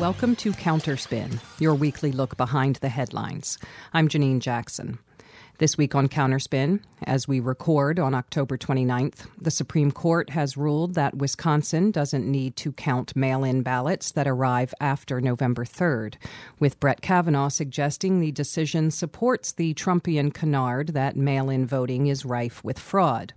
Welcome to Counterspin, your weekly look behind the headlines. I'm Janine Jackson. This week on Counterspin, as we record on October 29th, the Supreme Court has ruled that Wisconsin doesn't need to count mail in ballots that arrive after November 3rd, with Brett Kavanaugh suggesting the decision supports the Trumpian canard that mail in voting is rife with fraud.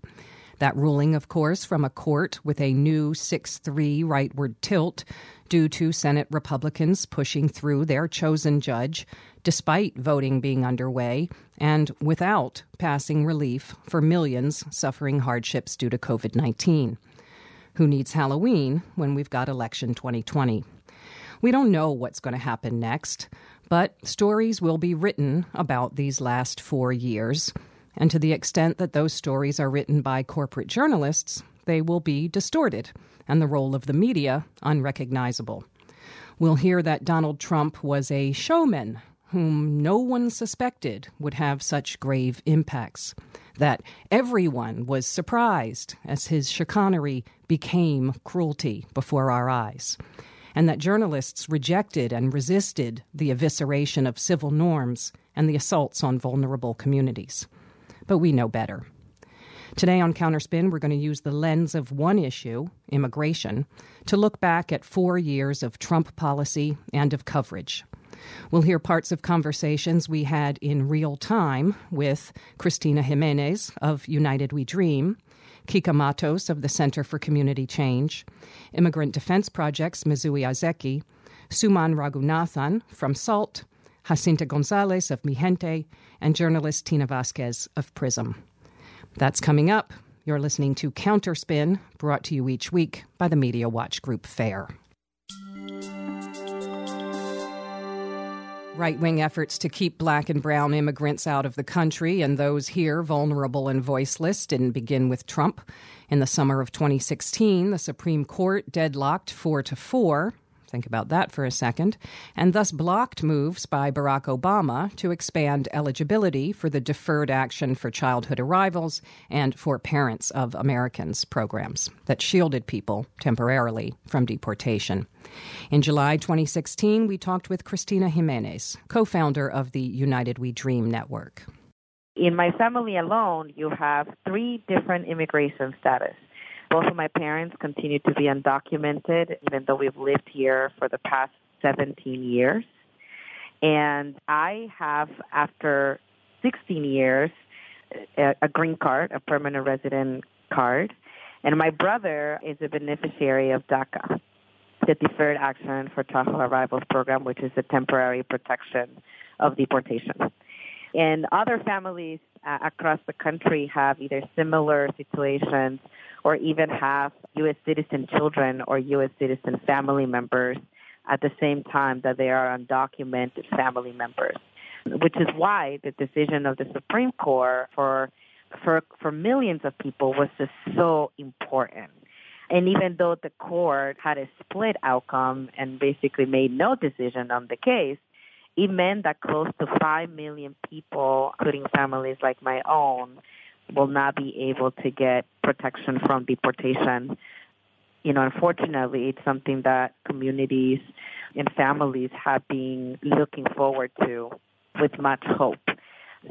That ruling, of course, from a court with a new 6 3 rightward tilt due to Senate Republicans pushing through their chosen judge, despite voting being underway and without passing relief for millions suffering hardships due to COVID 19. Who needs Halloween when we've got election 2020? We don't know what's going to happen next, but stories will be written about these last four years. And to the extent that those stories are written by corporate journalists, they will be distorted and the role of the media unrecognizable. We'll hear that Donald Trump was a showman whom no one suspected would have such grave impacts, that everyone was surprised as his chicanery became cruelty before our eyes, and that journalists rejected and resisted the evisceration of civil norms and the assaults on vulnerable communities but we know better. Today on Counterspin, we're going to use the lens of one issue, immigration, to look back at four years of Trump policy and of coverage. We'll hear parts of conversations we had in real time with Cristina Jimenez of United We Dream, Kica Matos of the Center for Community Change, Immigrant Defense Project's Mizue Aizeki, Suman Raghunathan from SALT, Jacinta Gonzalez of Mijente, and journalist Tina Vasquez of Prism. That's coming up. You're listening to Counterspin, brought to you each week by the Media Watch Group FAIR. Right wing efforts to keep black and brown immigrants out of the country and those here vulnerable and voiceless didn't begin with Trump. In the summer of 2016, the Supreme Court deadlocked 4 to 4 Think about that for a second. And thus blocked moves by Barack Obama to expand eligibility for the Deferred Action for Childhood Arrivals and for Parents of Americans programs that shielded people temporarily from deportation. In July 2016, we talked with Cristina Jimenez, co founder of the United We Dream Network. In my family alone, you have three different immigration status. Both of my parents continue to be undocumented, even though we've lived here for the past 17 years. And I have, after 16 years, a, a green card, a permanent resident card. And my brother is a beneficiary of DACA, the Deferred Action for Childhood Arrivals Program, which is the temporary protection of deportation. And other families uh, across the country have either similar situations or even have U.S. citizen children or U.S. citizen family members at the same time that they are undocumented family members, which is why the decision of the Supreme Court for for for millions of people was just so important. And even though the court had a split outcome and basically made no decision on the case, it meant that close to 5 million people, including families like my own, will not be able to get protection from deportation. You know, unfortunately, it's something that communities and families have been looking forward to with much hope.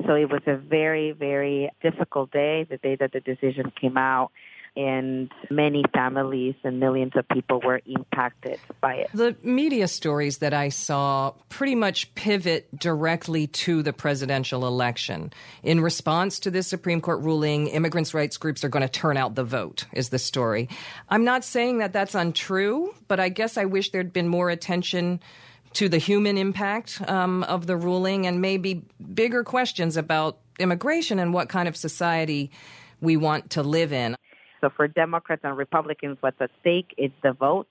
So it was a very, very difficult day, the day that the decision came out and many families and millions of people were impacted by it. The media stories that I saw pretty much pivot directly to the presidential election. In response to this Supreme Court ruling, immigrants' rights groups are going to turn out the vote, is the story. I'm not saying that that's untrue, but I guess I wish there'd been more attention to the human impact um, of the ruling and maybe bigger questions about immigration and what kind of society we want to live in. So for Democrats and Republicans, what's at stake is the vote,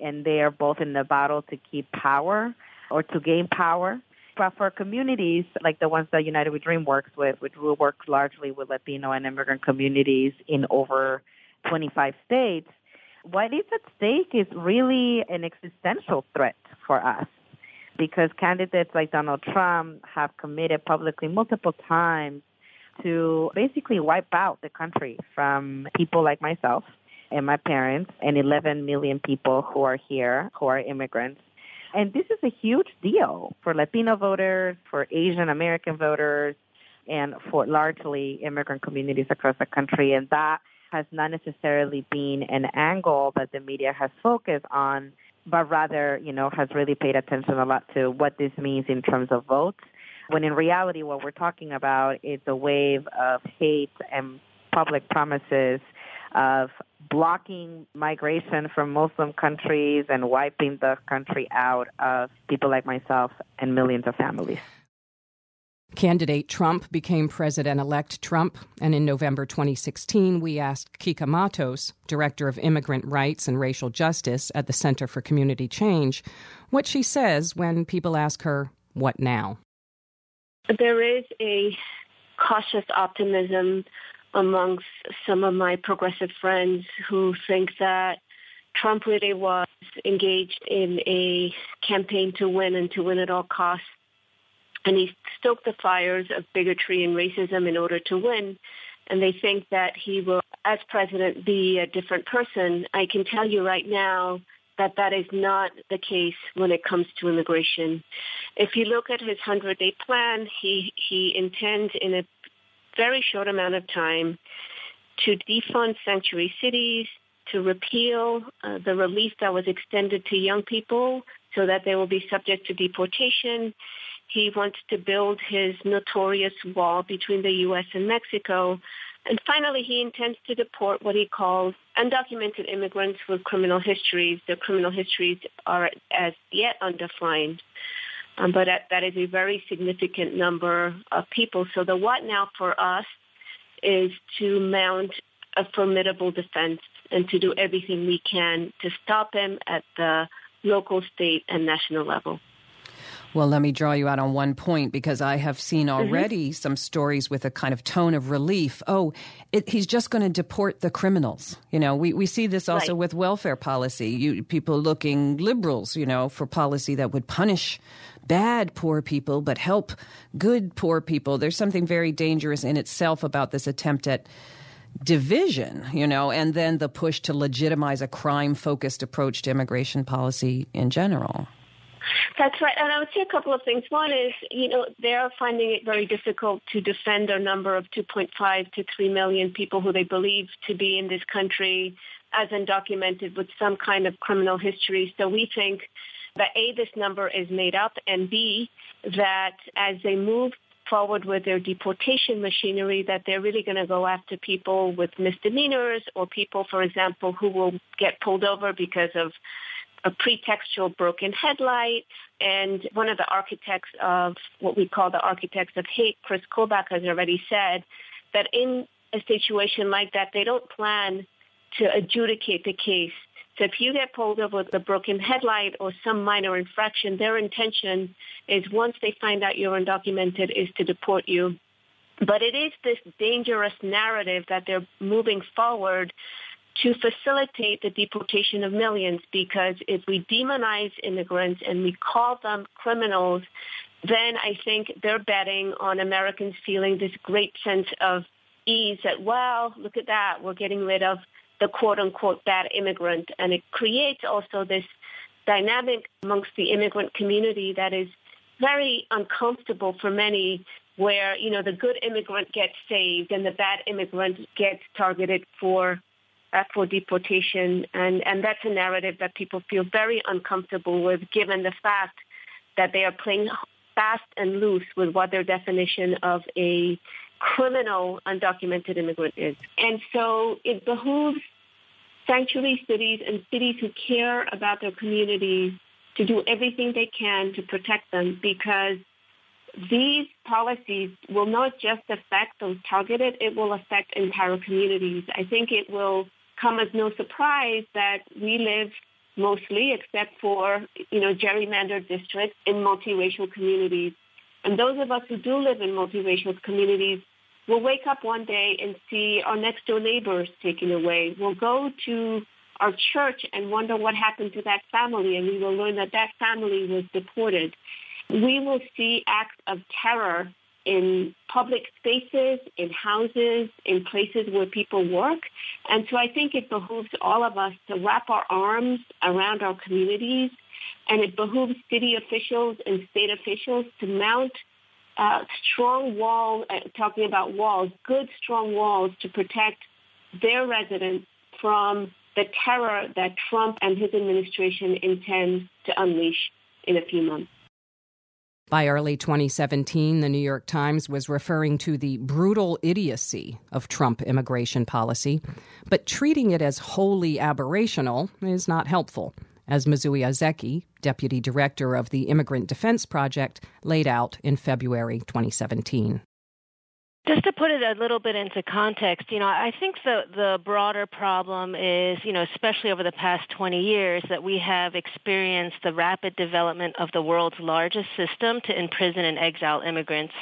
and they are both in the battle to keep power or to gain power. But for communities like the ones that United We Dream works with, which we work largely with Latino and immigrant communities in over 25 states, what is at stake is really an existential threat for us because candidates like Donald Trump have committed publicly multiple times to basically wipe out the country from people like myself and my parents and 11 million people who are here, who are immigrants, And this is a huge deal for Latino voters, for Asian American voters, and for largely immigrant communities across the country. And that has not necessarily been an angle that the media has focused on, but rather, you know, has really paid attention a lot to what this means in terms of votes. When in reality, what we're talking about is a wave of hate and public promises of blocking migration from Muslim countries and wiping the country out of people like myself and millions of families. Candidate Trump became President elect Trump, and in November 2016, we asked Kica Matos, Director of Immigrant Rights and Racial Justice at the Center for Community Change, what she says when people ask her, What now? There is a cautious optimism amongst some of my progressive friends who think that Trump really was engaged in a campaign to win and to win at all costs. And he stoked the fires of bigotry and racism in order to win. And they think that he will, as president, be a different person. I can tell you right now that that is not the case when it comes to immigration. If you look at his 100-day plan, he, he intends in a very short amount of time to defund sanctuary cities, to repeal uh, the relief that was extended to young people so that they will be subject to deportation. He wants to build his notorious wall between the U.S. and Mexico. And finally, he intends to deport what he calls undocumented immigrants with criminal histories. Their criminal histories are as yet undefined. Um, but that, that is a very significant number of people. So the what now for us is to mount a formidable defense and to do everything we can to stop him at the local, state, and national level. Well, let me draw you out on one point because I have seen mm-hmm. already mm-hmm. some stories with a kind of tone of relief. Oh, it, he's just going to deport the criminals. You know, we, we see this also right. with welfare policy. You, people looking liberals, you know, for policy that would punish bad poor people but help good poor people. There's something very dangerous in itself about this attempt at division, you know, and then the push to legitimize a crime focused approach to immigration policy in general. That's right. And I would say a couple of things. One is, you know, they're finding it very difficult to defend their number of 2.5 to 3 million people who they believe to be in this country as undocumented with some kind of criminal history. So we think that A, this number is made up, and B, that as they move forward with their deportation machinery, that they're really going to go after people with misdemeanors or people, for example, who will get pulled over because of a pretextual broken headlight. And one of the architects of what we call the architects of hate, Chris Kobach, has already said that in a situation like that, they don't plan to adjudicate the case so if you get pulled over with a broken headlight or some minor infraction, their intention is once they find out you're undocumented is to deport you. But it is this dangerous narrative that they're moving forward to facilitate the deportation of millions because if we demonize immigrants and we call them criminals, then I think they're betting on Americans feeling this great sense of ease that, well, look at that, we're getting rid of the quote unquote bad immigrant. And it creates also this dynamic amongst the immigrant community that is very uncomfortable for many where, you know, the good immigrant gets saved and the bad immigrant gets targeted for Uh, for deportation. And, and that's a narrative that people feel very uncomfortable with given the fact that they are playing fast and loose with what their definition of a criminal undocumented immigrant is. And so it behooves sanctuary cities and cities who care about their communities to do everything they can to protect them because these policies will not just affect those targeted, it will affect entire communities. I think it will come as no surprise that we live mostly, except for, you know, gerrymandered districts in multiracial communities. And those of us who do live in multiracial communities We'll wake up one day and see our next door neighbors taken away. We'll go to our church and wonder what happened to that family, and we will learn that that family was deported. We will see acts of terror in public spaces, in houses, in places where people work. And so I think it behooves all of us to wrap our arms around our communities, and it behooves city officials and state officials to mount uh, strong walls, uh, talking about walls, good strong walls to protect their residents from the terror that Trump and his administration intend to unleash in a few months. By early 2017, the New York Times was referring to the brutal idiocy of Trump immigration policy, but treating it as wholly aberrational is not helpful, as Mizue Aizeki, deputy director of the Immigrant Defense Project, laid out in February 2017. Just to put it a little bit into context, you know, I think the the broader problem is, you know, especially over the past 20 years that we have experienced the rapid development of the world's largest system to imprison and exile immigrants.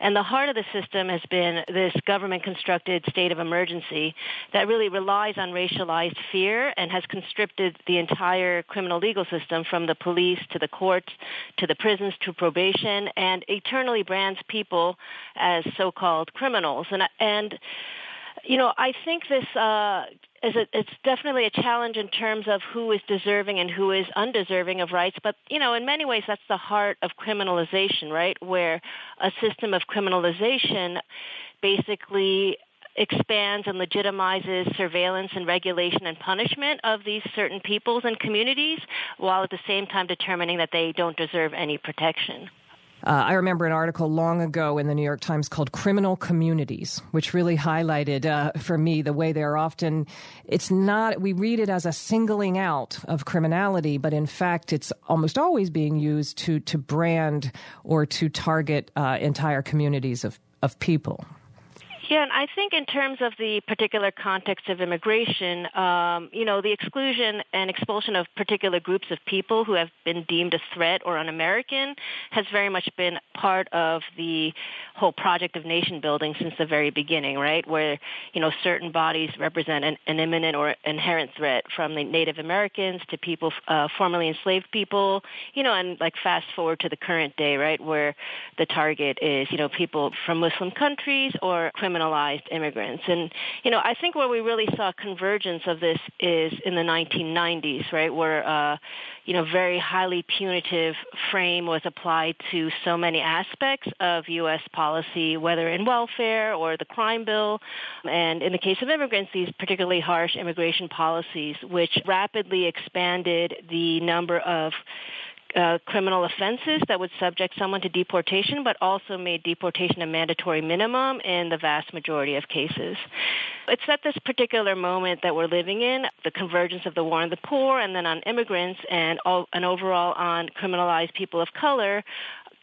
And the heart of the system has been this government constructed state of emergency that really relies on racialized fear and has constricted the entire criminal legal system from the police to the courts to the prisons to probation and eternally brands people as so-called called criminals, and and you know I think this uh, is a, it's definitely a challenge in terms of who is deserving and who is undeserving of rights. But you know, in many ways, that's the heart of criminalization, right? Where a system of criminalization basically expands and legitimizes surveillance and regulation and punishment of these certain peoples and communities while at the same time determining that they don't deserve any protection. Uh, I remember an article long ago in the New York Times called Criminal Communities, which really highlighted uh, for me the way they're often, it's not, we read it as a singling out of criminality, but in fact, it's almost always being used to, to brand or to target uh, entire communities of, of people. Yeah, and I think in terms of the particular context of immigration, um, you know, the exclusion and expulsion of particular groups of people who have been deemed a threat or un-American has very much been part of the whole project of nation building since the very beginning, right? Where, you know, certain bodies represent an, an imminent or inherent threat from the Native Americans to people, uh, formerly enslaved people, you know, and like fast forward to the current day, right, where the target is, you know, people from Muslim countries or criminal immigrants. And, you know, I think where we really saw convergence of this is in the 1990s, right, where, uh, you know, very highly punitive frame was applied to so many aspects of U.S. policy, whether in welfare or the crime bill. And in the case of immigrants, these particularly harsh immigration policies, which rapidly expanded the number of uh, criminal offenses that would subject someone to deportation, but also made deportation a mandatory minimum in the vast majority of cases. It's at this particular moment that we're living in, the convergence of the war on the poor and then on immigrants and, all, and overall on criminalized people of color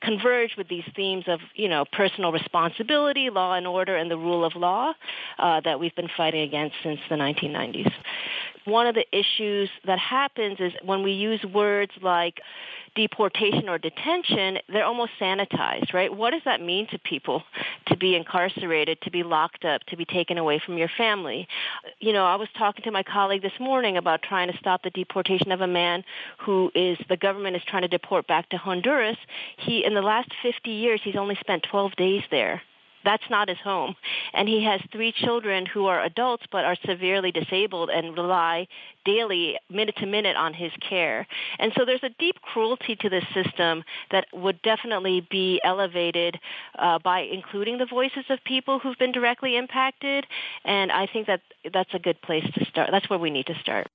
converge with these themes of, you know, personal responsibility, law and order, and the rule of law uh, that we've been fighting against since the 1990s. One of the issues that happens is when we use words like deportation or detention, they're almost sanitized, right? What does that mean to people to be incarcerated, to be locked up, to be taken away from your family? You know, I was talking to my colleague this morning about trying to stop the deportation of a man who is the government is trying to deport back to Honduras. He in the last 50 years he's only spent 12 days there. That's not his home. And he has three children who are adults but are severely disabled and rely daily, minute to minute, on his care. And so there's a deep cruelty to this system that would definitely be elevated uh, by including the voices of people who've been directly impacted. And I think that that's a good place to start. That's where we need to start.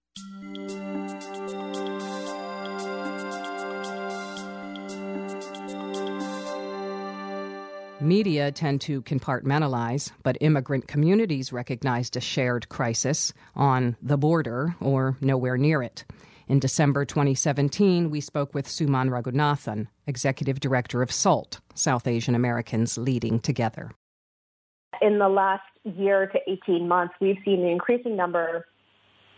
Media tend to compartmentalize, but immigrant communities recognized a shared crisis on the border or nowhere near it. In December 2017, we spoke with Suman Raghunathan, Executive Director of SALT, South Asian Americans Leading Together. In the last year to 18 months, we've seen the increasing number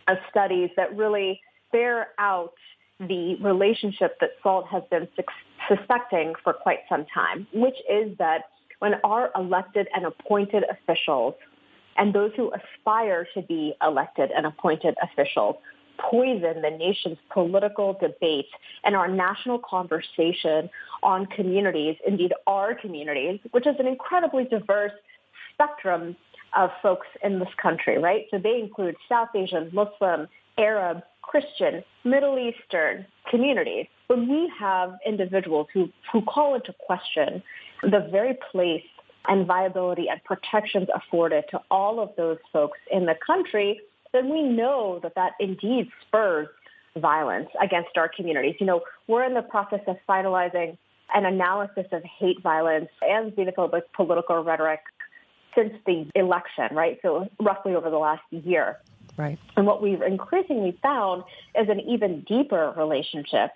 of studies that really bear out the relationship that SALT has been suspecting for quite some time, which is that when our elected and appointed officials and those who aspire to be elected and appointed officials poison the nation's political debate and our national conversation on communities, indeed our communities, which is an incredibly diverse spectrum of folks in this country, right? So they include South Asian, Muslim, Arab, Christian, Middle Eastern communities. When we have individuals who, who call into question the very place and viability and protections afforded to all of those folks in the country, then we know that that indeed spurs violence against our communities. You know, we're in the process of finalizing an analysis of hate violence and xenophobic political rhetoric since the election, right? So roughly over the last year. Right. And what we've increasingly found is an even deeper relationship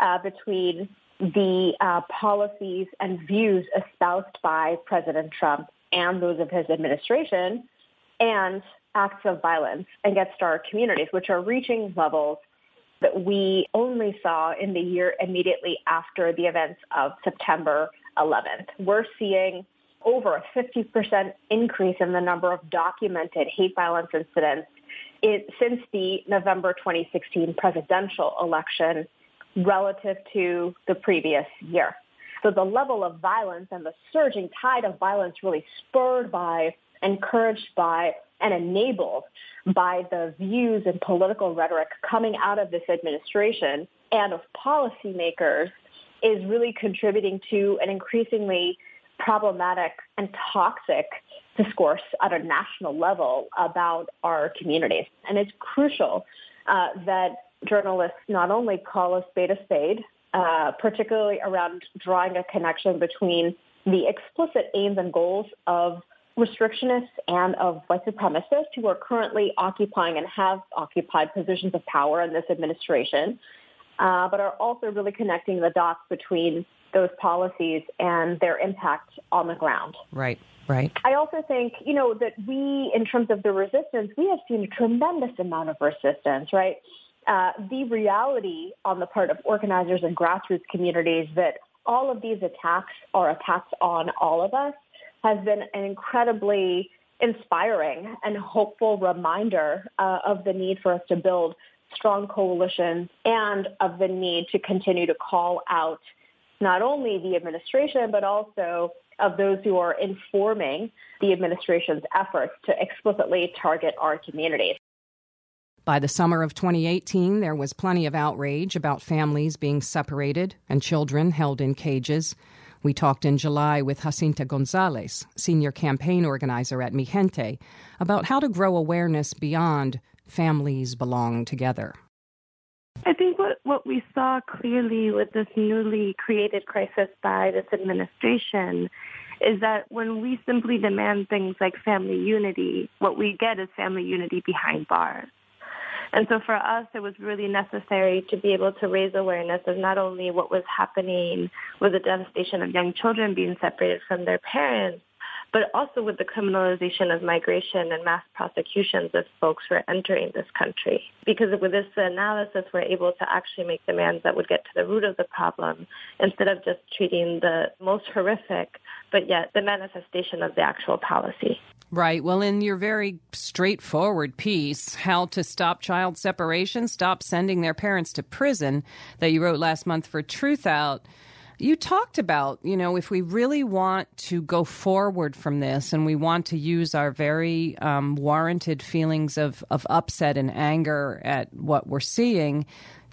uh, between the uh, policies and views espoused by President Trump and those of his administration and acts of violence against our communities, which are reaching levels that we only saw in the year immediately after the events of September 11th. We're seeing over a 50% increase in the number of documented hate violence incidents since the November 2016 presidential election relative to the previous year. So the level of violence and the surging tide of violence really spurred by, encouraged by, and enabled by the views and political rhetoric coming out of this administration and of policymakers is really contributing to an increasingly problematic and toxic discourse at a national level about our communities. And it's crucial uh, that journalists not only call a spade a spade, uh, particularly around drawing a connection between the explicit aims and goals of restrictionists and of white supremacists who are currently occupying and have occupied positions of power in this administration, uh, but are also really connecting the dots between those policies and their impact on the ground. Right. Right. I also think, you know, that we, in terms of the resistance, we have seen a tremendous amount of resistance, right? Uh, the reality on the part of organizers and grassroots communities that all of these attacks are attacks on all of us has been an incredibly inspiring and hopeful reminder uh, of the need for us to build strong coalitions and of the need to continue to call out not only the administration, but also of those who are informing the administration's efforts to explicitly target our communities. By the summer of 2018, there was plenty of outrage about families being separated and children held in cages. We talked in July with Jacinta Gonzalez, senior campaign organizer at Mijente, about how to grow awareness beyond families belong together. I think what, what we saw clearly with this newly created crisis by this administration is that when we simply demand things like family unity, what we get is family unity behind bars. And so for us, it was really necessary to be able to raise awareness of not only what was happening with the devastation of young children being separated from their parents, but also with the criminalization of migration and mass prosecutions of folks who are entering this country. Because with this analysis, we're able to actually make demands that would get to the root of the problem instead of just treating the most horrific, but yet the manifestation of the actual policy. Right. Well, in your very straightforward piece, How to Stop Child Separation, Stop Sending Their Parents to Prison, that you wrote last month for Truthout, you talked about, you know, if we really want to go forward from this and we want to use our very um, warranted feelings of, of upset and anger at what we're seeing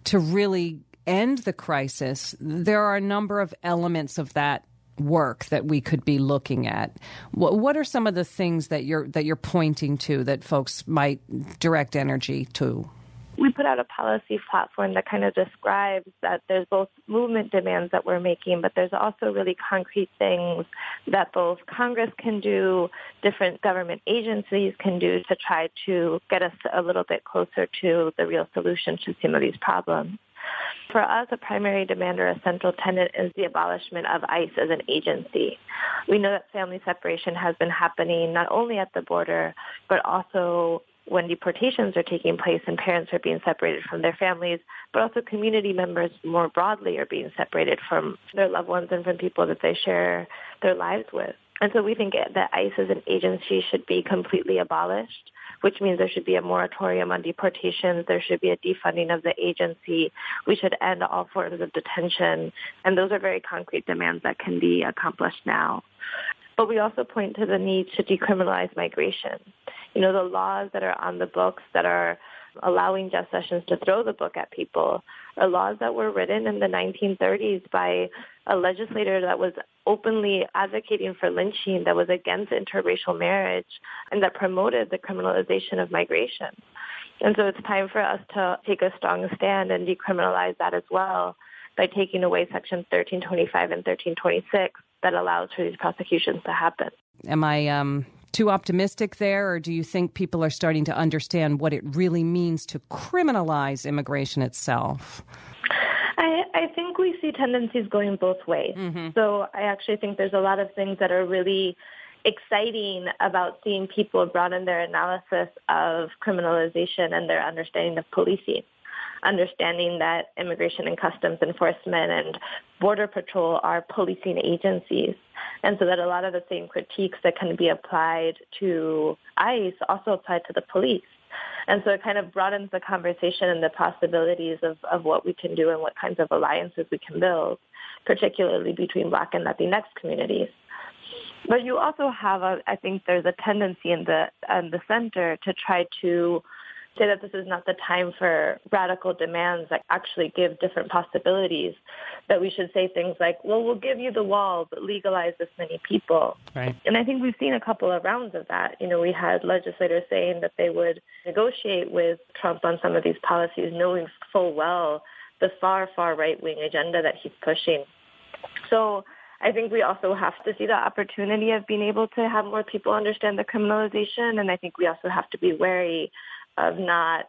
to really end the crisis, there are a number of elements of that work that we could be looking at. What, what are some of the things that you're that you're pointing to that folks might direct energy to? Put out a policy platform that kind of describes that there's both movement demands that we're making, but there's also really concrete things that both Congress can do, different government agencies can do to try to get us a little bit closer to the real solution to some of these problems. For us, a primary demand or a central tenet is the abolishment of ICE as an agency. We know that family separation has been happening not only at the border, but also when deportations are taking place and parents are being separated from their families, but also community members more broadly are being separated from their loved ones and from people that they share their lives with. And so we think that ICE as an agency should be completely abolished. which means there should be a moratorium on deportations. There should be a defunding of the agency. We should end all forms of detention. And those are very concrete demands that can be accomplished now. But we also point to the need to decriminalize migration. You know, the laws that are on the books that are allowing Jeff Sessions to throw the book at people are laws that were written in the 1930s by a legislator that was openly advocating for lynching, that was against interracial marriage, and that promoted the criminalization of migration. And so it's time for us to take a strong stand and decriminalize that as well by taking away Section 1325 and 1326 that allows for these prosecutions to happen. Am I um, too optimistic there, or do you think people are starting to understand what it really means to criminalize immigration itself? I, I think we see tendencies going both ways. Mm-hmm. So I actually think there's a lot of things that are really exciting about seeing people broaden their analysis of criminalization and their understanding of policing understanding that immigration and customs enforcement and border patrol are policing agencies. And so that a lot of the same critiques that can be applied to ICE also apply to the police. And so it kind of broadens the conversation and the possibilities of, of what we can do and what kinds of alliances we can build, particularly between Black and Latinx communities. But you also have, a, I think there's a tendency in the, in the center to try to say that this is not the time for radical demands that actually give different possibilities. That we should say things like, well, we'll give you the wall, but legalize this many people. Right. And I think we've seen a couple of rounds of that. You know, we had legislators saying that they would negotiate with Trump on some of these policies, knowing full well the far, far right-wing agenda that he's pushing. So I think we also have to see the opportunity of being able to have more people understand the criminalization, and I think we also have to be wary of not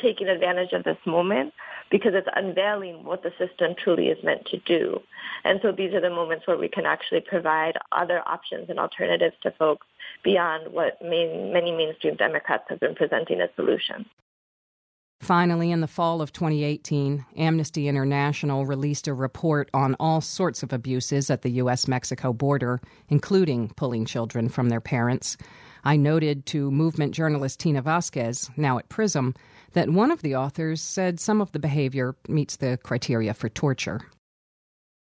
taking advantage of this moment because it's unveiling what the system truly is meant to do. And so these are the moments where we can actually provide other options and alternatives to folks beyond what main, many mainstream Democrats have been presenting as solutions. Finally, in the fall of 2018, Amnesty International released a report on all sorts of abuses at the U.S. Mexico border, including pulling children from their parents. I noted to movement journalist Tina Vasquez, now at PRISM, that one of the authors said some of the behavior meets the criteria for torture.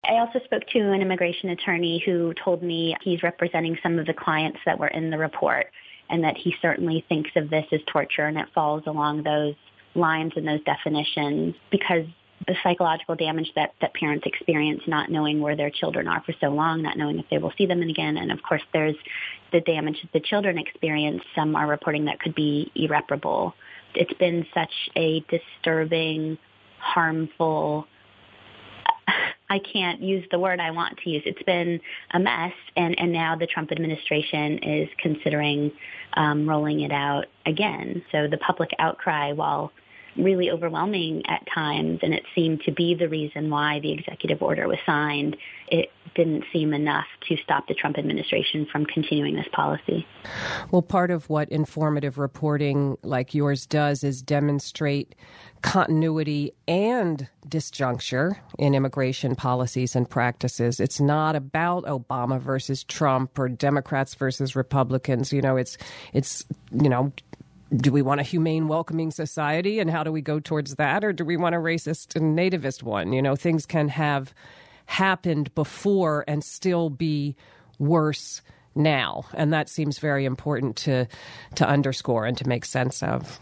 I also spoke to an immigration attorney who told me he's representing some of the clients that were in the report and that he certainly thinks of this as torture and it falls along those lines and those definitions because the psychological damage that, that parents experience not knowing where their children are for so long, not knowing if they will see them again. And of course, there's the damage that the children experience. Some are reporting that could be irreparable. It's been such a disturbing, harmful, I can't use the word I want to use. It's been a mess, and, and now the Trump administration is considering um, rolling it out again. So the public outcry, while really overwhelming at times, and it seemed to be the reason why the executive order was signed. It didn't seem enough to stop the Trump administration from continuing this policy. Well, part of what informative reporting like yours does is demonstrate continuity and disjuncture in immigration policies and practices. It's not about Obama versus Trump or Democrats versus Republicans. You know, it's it's you know do we want a humane, welcoming society, and how do we go towards that, or do we want a racist and nativist one? You know, things can have happened before and still be worse now, and that seems very important to to underscore and to make sense of.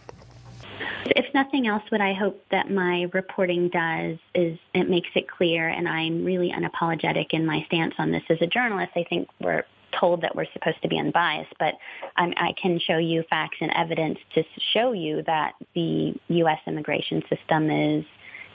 If nothing else, what I hope that my reporting does is it makes it clear, and I'm really unapologetic in my stance on this as a journalist. I think we're told that we're supposed to be unbiased, but I'm, I can show you facts and evidence to show you that the U.S. immigration system is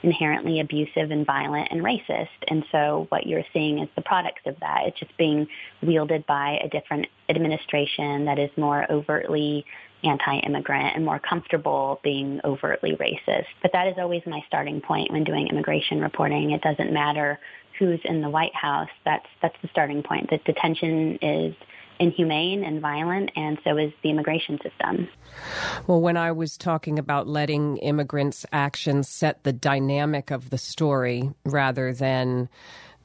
inherently abusive and violent and racist. And so what you're seeing is the products of that. It's just being wielded by a different administration that is more overtly anti-immigrant and more comfortable being overtly racist. But that is always my starting point when doing immigration reporting. It doesn't matter who's in the White House, that's that's the starting point. That detention is inhumane and violent, and so is the immigration system. Well, when I was talking about letting immigrants' actions set the dynamic of the story rather than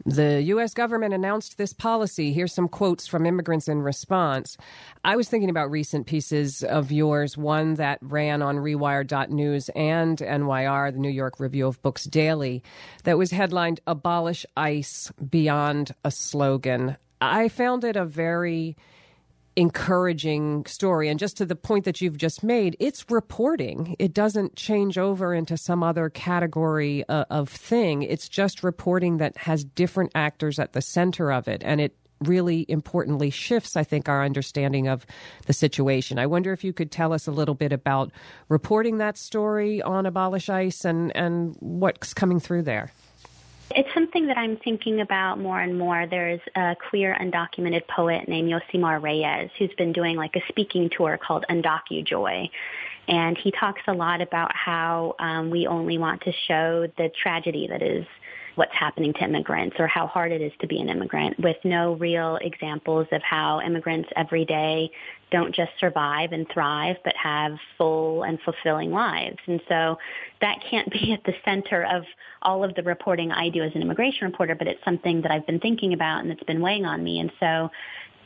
The U.S. government announced this policy. Here's some quotes from immigrants in response. I was thinking about recent pieces of yours, one that ran on Rewire.news and NYR, the New York Review of Books Daily, that was headlined Abolish ICE Beyond a Slogan. I found it a very encouraging story. And just to the point that you've just made, it's reporting. It doesn't change over into some other category uh, of thing. It's just reporting that has different actors at the center of it. And it really importantly shifts, I think, our understanding of the situation. I wonder if you could tell us a little bit about reporting that story on Abolish ICE and, and what's coming through there. It's something that I'm thinking about more and more. There's a queer undocumented poet named Yosimar Reyes who's been doing like a speaking tour called Undocu Joy. And he talks a lot about how um, we only want to show the tragedy that is what's happening to immigrants or how hard it is to be an immigrant with no real examples of how immigrants every day don't just survive and thrive, but have full and fulfilling lives. And so that can't be at the center of all of the reporting I do as an immigration reporter, but it's something that I've been thinking about and it's been weighing on me. And so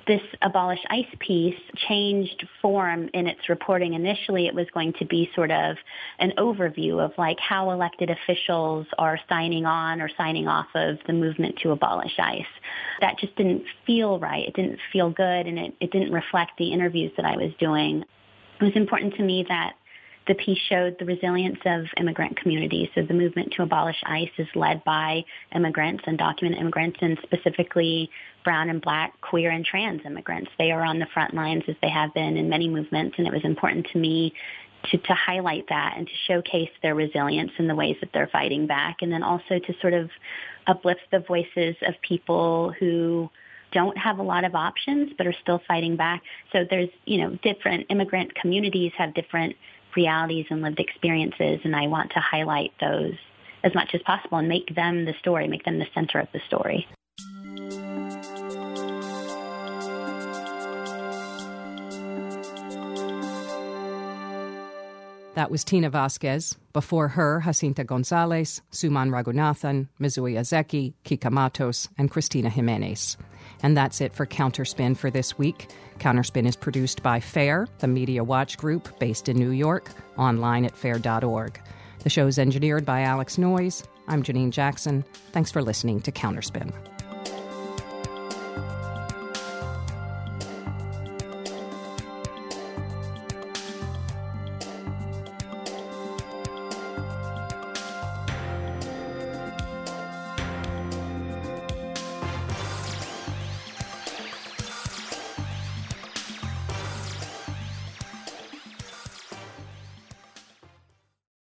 this abolish ICE piece changed form in its reporting. Initially, it was going to be sort of an overview of like how elected officials are signing on or signing off of the movement to abolish ICE. That just didn't feel right. It didn't feel good, and it, it didn't reflect the interviews that I was doing. It was important to me that the piece showed the resilience of immigrant communities. So the movement to abolish ICE is led by immigrants and immigrants and specifically brown and black, queer and trans immigrants. They are on the front lines as they have been in many movements and it was important to me to, to highlight that and to showcase their resilience in the ways that they're fighting back and then also to sort of uplift the voices of people who don't have a lot of options but are still fighting back. So there's, you know, different immigrant communities have different realities and lived experiences, and I want to highlight those as much as possible and make them the story, make them the center of the story. That was Tina Vasquez. Before her, Jacinta Gonzalez, Suman Raghunathan, Mizue Aizeki, Kica Matos, and Cristina Jimenez. And that's it for Counterspin for this week. Counterspin is produced by FAIR, the Media Watch Group based in New York, online at fair.org. The show is engineered by Alex Noyes. I'm Janine Jackson. Thanks for listening to Counterspin.